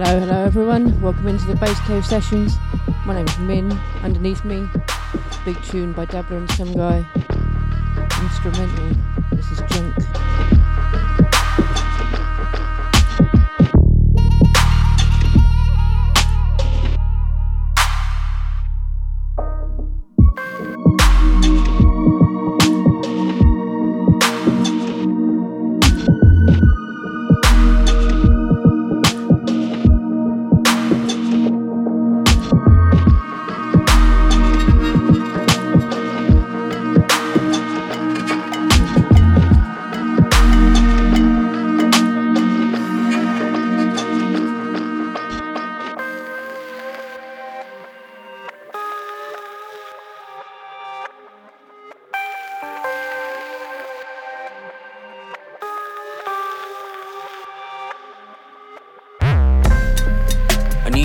Hello, hello everyone. Welcome into the Bass Cave Sessions. My name is Min. Underneath me, big tune by Dabbler and some guy. Instrumental. This is Junk.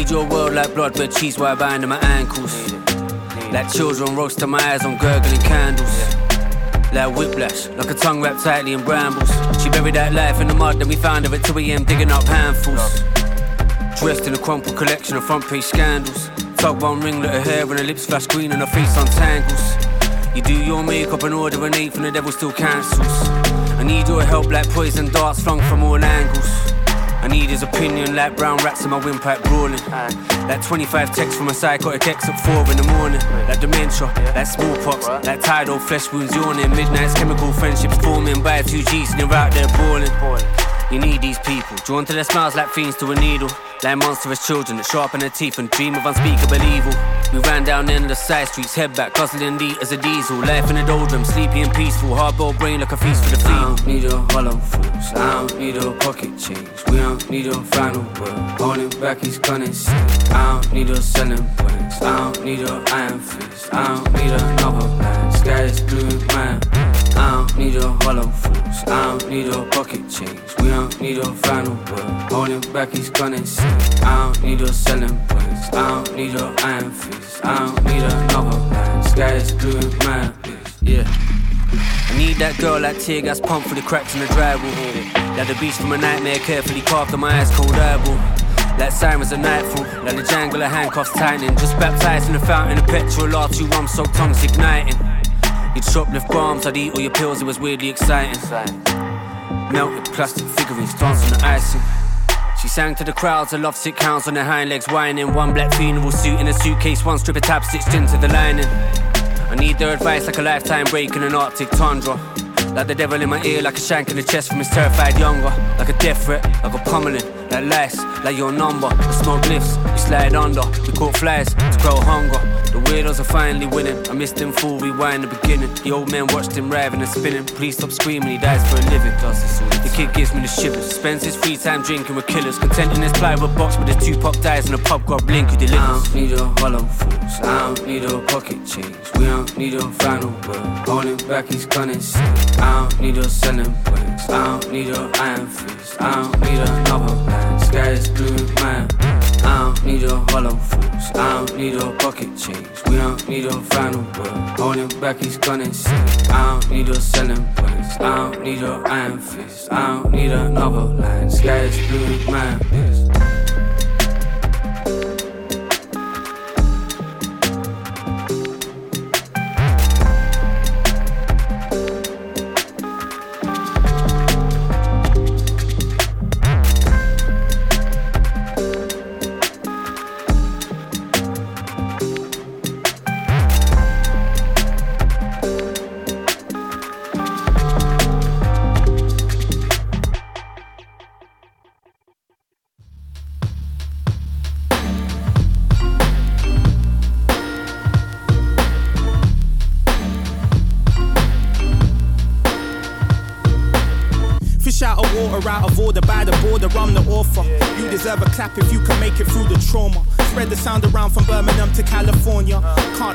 Blood red cheese wire binding my ankles. Like children roasting my eyes on gurgling candles. Like whiplash, like a tongue wrapped tightly in brambles. She buried that life in the mud, then we found her at 2 a.m. digging up handfuls. Dressed in a crumpled collection of front page scandals. Tug one ringlet of hair and her lips flash green and her face untangles. You do your makeup and order an eight and the devil still cancels. I need your help like poison darts flung from all angles. I need his opinion like brown rats in my windpipe brawling. Like 25 texts from a psychotic ex at 4 in the morning. Like dementia, like smallpox, like tidal flesh wounds yawning. Midnight's chemical friendships forming by 2Gs and you're out there balling. You need these people, drawn to their smiles like fiends to a needle. Like monstrous children that sharpen their teeth and dream of unspeakable evil. We ran down the of the side streets, head back, guzzling deep as a diesel. Life in the doldrum, sleepy and peaceful. Hard-boiled brain like a feast for the feeble. I don't need your hollow fools, I don't need your pocket change. We don't need your final word. Holding back his gun and I don't need your selling points. I don't need your iron fist. I don't need another man. Sky is blue and mine. I don't need your hollow fools. I don't need your pocket change. We don't need your final word. Holding back his gun and I don't need your selling points. I don't need your iron fist. I don't need another man. Sky is blue and mine. Yeah. I need that girl like tear gas pumped for the cracks in the drywall. Like the beast from a nightmare, carefully carved on my ice cold herbal. Like sirens at nightfall, like the jangle of handcuffs tightening. Just baptized in the fountain of petrol, r two rum soaked tongues igniting. You'd shoplift bombs, I'd eat all your pills, it was weirdly exciting. Melted plastic figurines dancing the icing. She sang to the crowds, her lovesick hounds on their hind legs whining. One black funeral suit in a suitcase, one strip of tab stitched into the lining. I need their advice like a lifetime break in an Arctic tundra. Like the devil in my ear, like a shank in the chest from his terrified younger. Like a death threat, like a pummeling, like lice, like your number. The smoke lifts, we slide under. We caught flies to grow hunger. The weirdos are finally winning. I missed him full rewind the beginning. The old man watched him writhing and spinning. Please stop screaming, he dies for a living. The kid gives me the shivers. Spends his free time drinking with killers. Content in his plywood box with his two pop dies and a pub got blink who delivers. I don't need your hollow fools. I don't need your pocket change. We don't need your final word. Holding back his and I don't need your selling points. I don't need your iron fist. I don't need another man. Sky is blue mine. Need your hollow fools. I don't need a pocket change. We don't need a final word. Holding back his gun and I don't need a selling points. I don't need your iron fist. I don't need another line. Sky is blue and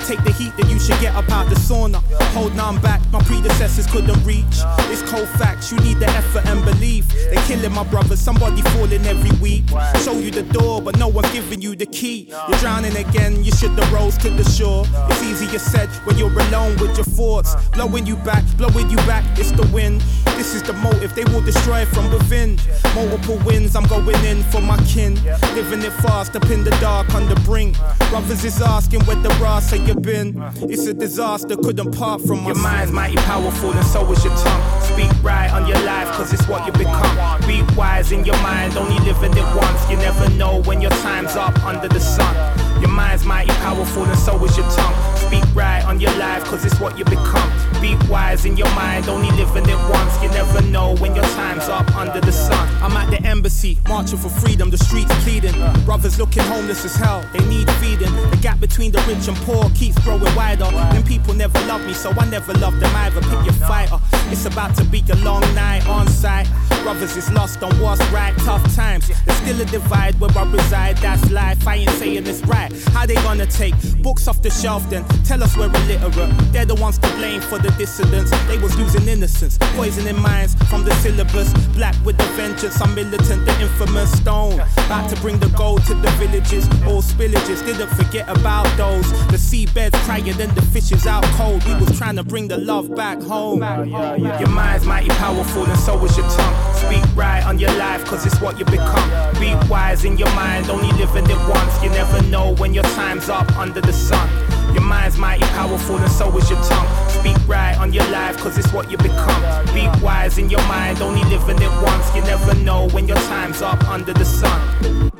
take the heat, then you should get up out the sauna. Hold on back, my predecessors couldn't reach. It's cold facts, you need the effort and belief. They're killing my brothers, somebody falling every week. Show you the door, but no one giving you the key. You're drowning again, you should have rose to the shore. It's easier said when you're alone with your thoughts. Blowing you back, blowing you back, it's the wind. This is the motive, they will destroy from within. Multiple wins, I'm going in for my kin. Living it fast, up in the dark, on the brink. Brothers is asking where the brass have you been. It's a disaster, couldn't part from my Your mind's mighty powerful, and so is your tongue. Speak right on your life, cause it's what you become. Be wise in your mind, only living it once. You never know when your time's up under the sun. Your mind's mighty powerful, and so is your tongue. Speak right on your life, cause it's what you become. Be wise in your mind, only living it once. You never know when your time's up under the sun. I'm at the embassy, marching for freedom, the streets pleading. Brothers looking homeless as hell, they need feeding. The gap between the rich and poor keeps growing wider. Then people never love me, so I never love them either. Pick your fighter. It's about to be a long night on site. Brothers is lost on what's right, tough times. There's still a divide where I reside, that's life. I ain't saying it's right. How they gonna take books off the shelf then? Tell us we're illiterate. They're the ones to blame for the dissidents. They was losing innocence, poisoning minds from the syllabus. Black with the vengeance, I'm militant, the infamous stone. About to bring the gold to the villages, all spillages. Didn't forget about those. The seabeds higher than the fishes out cold. We was trying to bring the love back home. Your mind's mighty powerful, and so is your tongue. Speak right on your life, cause it's what you become. Be wise in your mind, only living it once. You never know when your time's up under the sun. Your mind's mighty powerful, and so is your tongue. Speak right on your life, cause it's what you become. Be wise in your mind, only living it once. You never know when your time's up under the sun.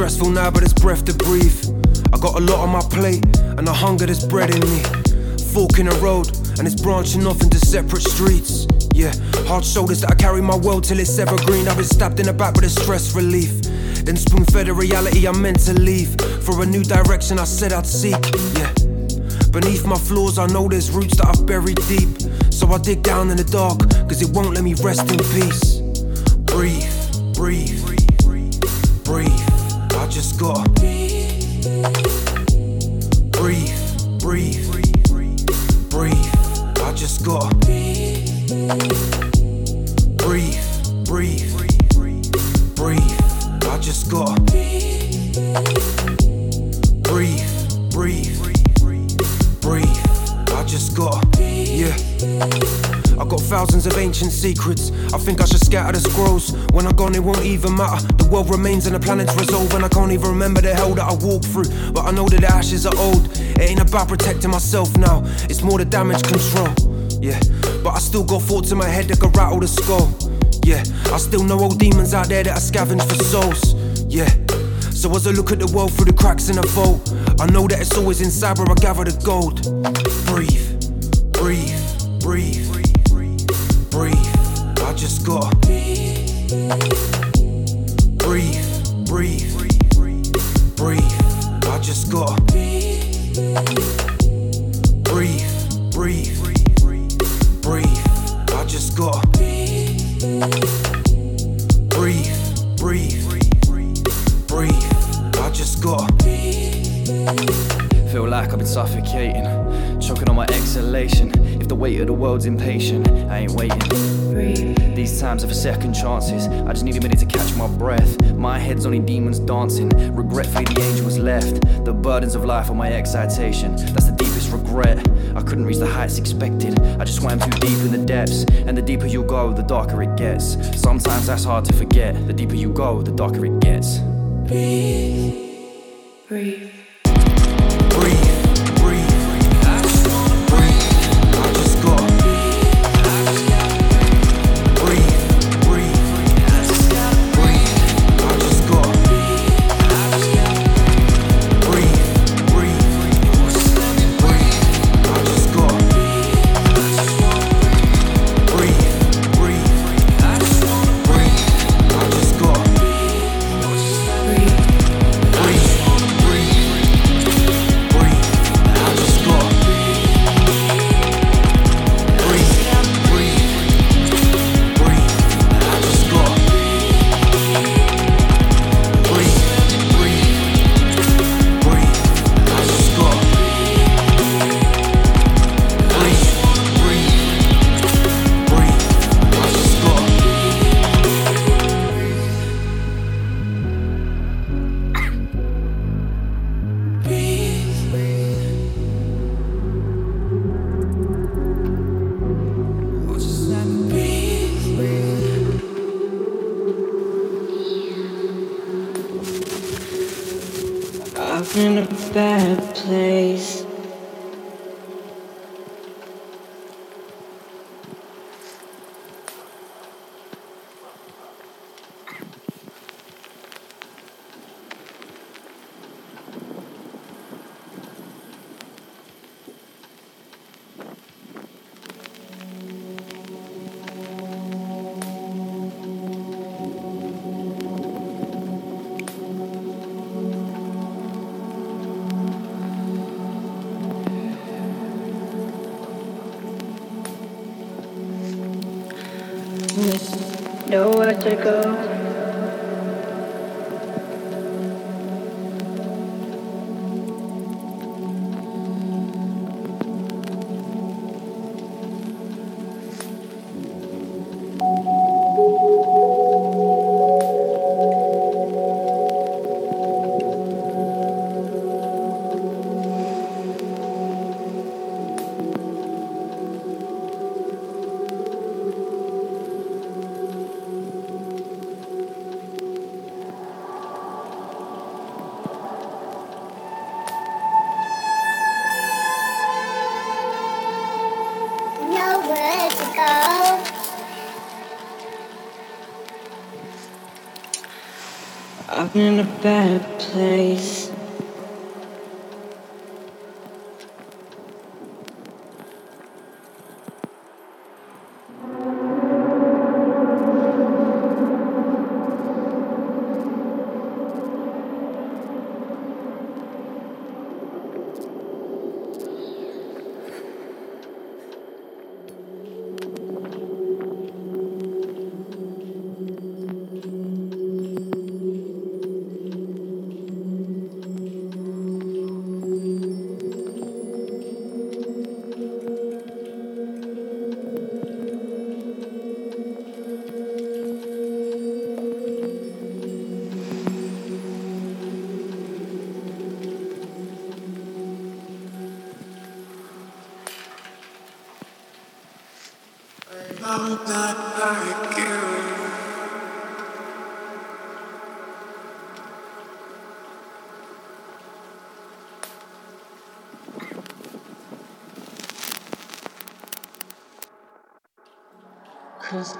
Stressful now, but it's breath to breathe. I got a lot on my plate, and the hunger that's bred in me. Fork in the road, and it's branching off into separate streets. Yeah, hard shoulders that I carry my world till it's evergreen. I've been stabbed in the back with a stress relief. Then spoon fed a reality I'm meant to leave. For a new direction I said I'd seek. Yeah. Beneath my floors, I know there's roots that I've buried deep. So I dig down in the dark, cause it won't let me rest in peace. Breathe, breathe. Secrets. I think I should scatter the scrolls. When I'm gone, it won't even matter. The world remains and the planet's resolve, and I can't even remember the hell that I walked through. But I know that the ashes are old. It ain't about protecting myself now, it's more the damage control. Yeah, but I still got thoughts in my head that could rattle the skull. Yeah, I still know old demons out there that are scavenge for souls. Yeah. So as I look at the world through the cracks in the vault, I know that it's always inside where I gather the gold. Breathe, suffocating, choking on my exhalation. If the weight of the world's impatient, I ain't waiting. These times are for second chances. I just need a minute to catch my breath. My head's only demons dancing. Regretfully, the angel was left. The burdens of life are my excitation. That's the deepest regret. I couldn't reach the heights expected. I just swam too deep in the depths. And the deeper you go, the darker it gets. Sometimes that's hard to forget. The deeper you go, the darker it gets. Breathe, breathe. breathe,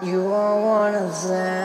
you are one of them.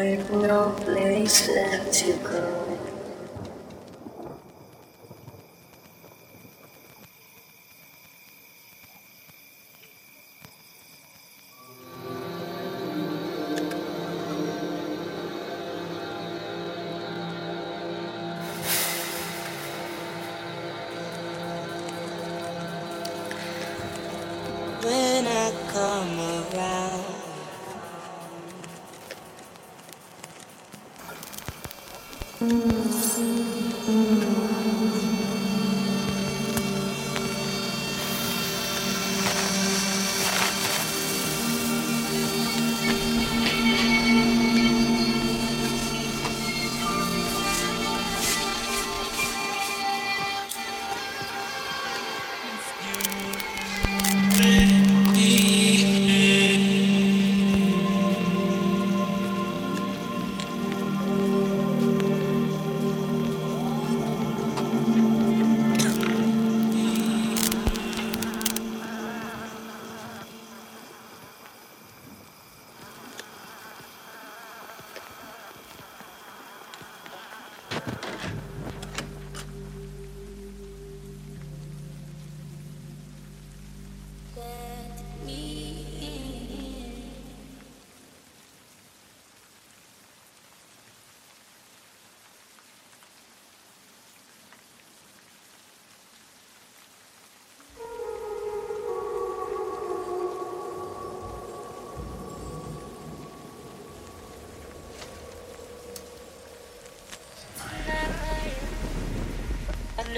I've no place left. to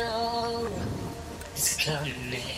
know it's coming.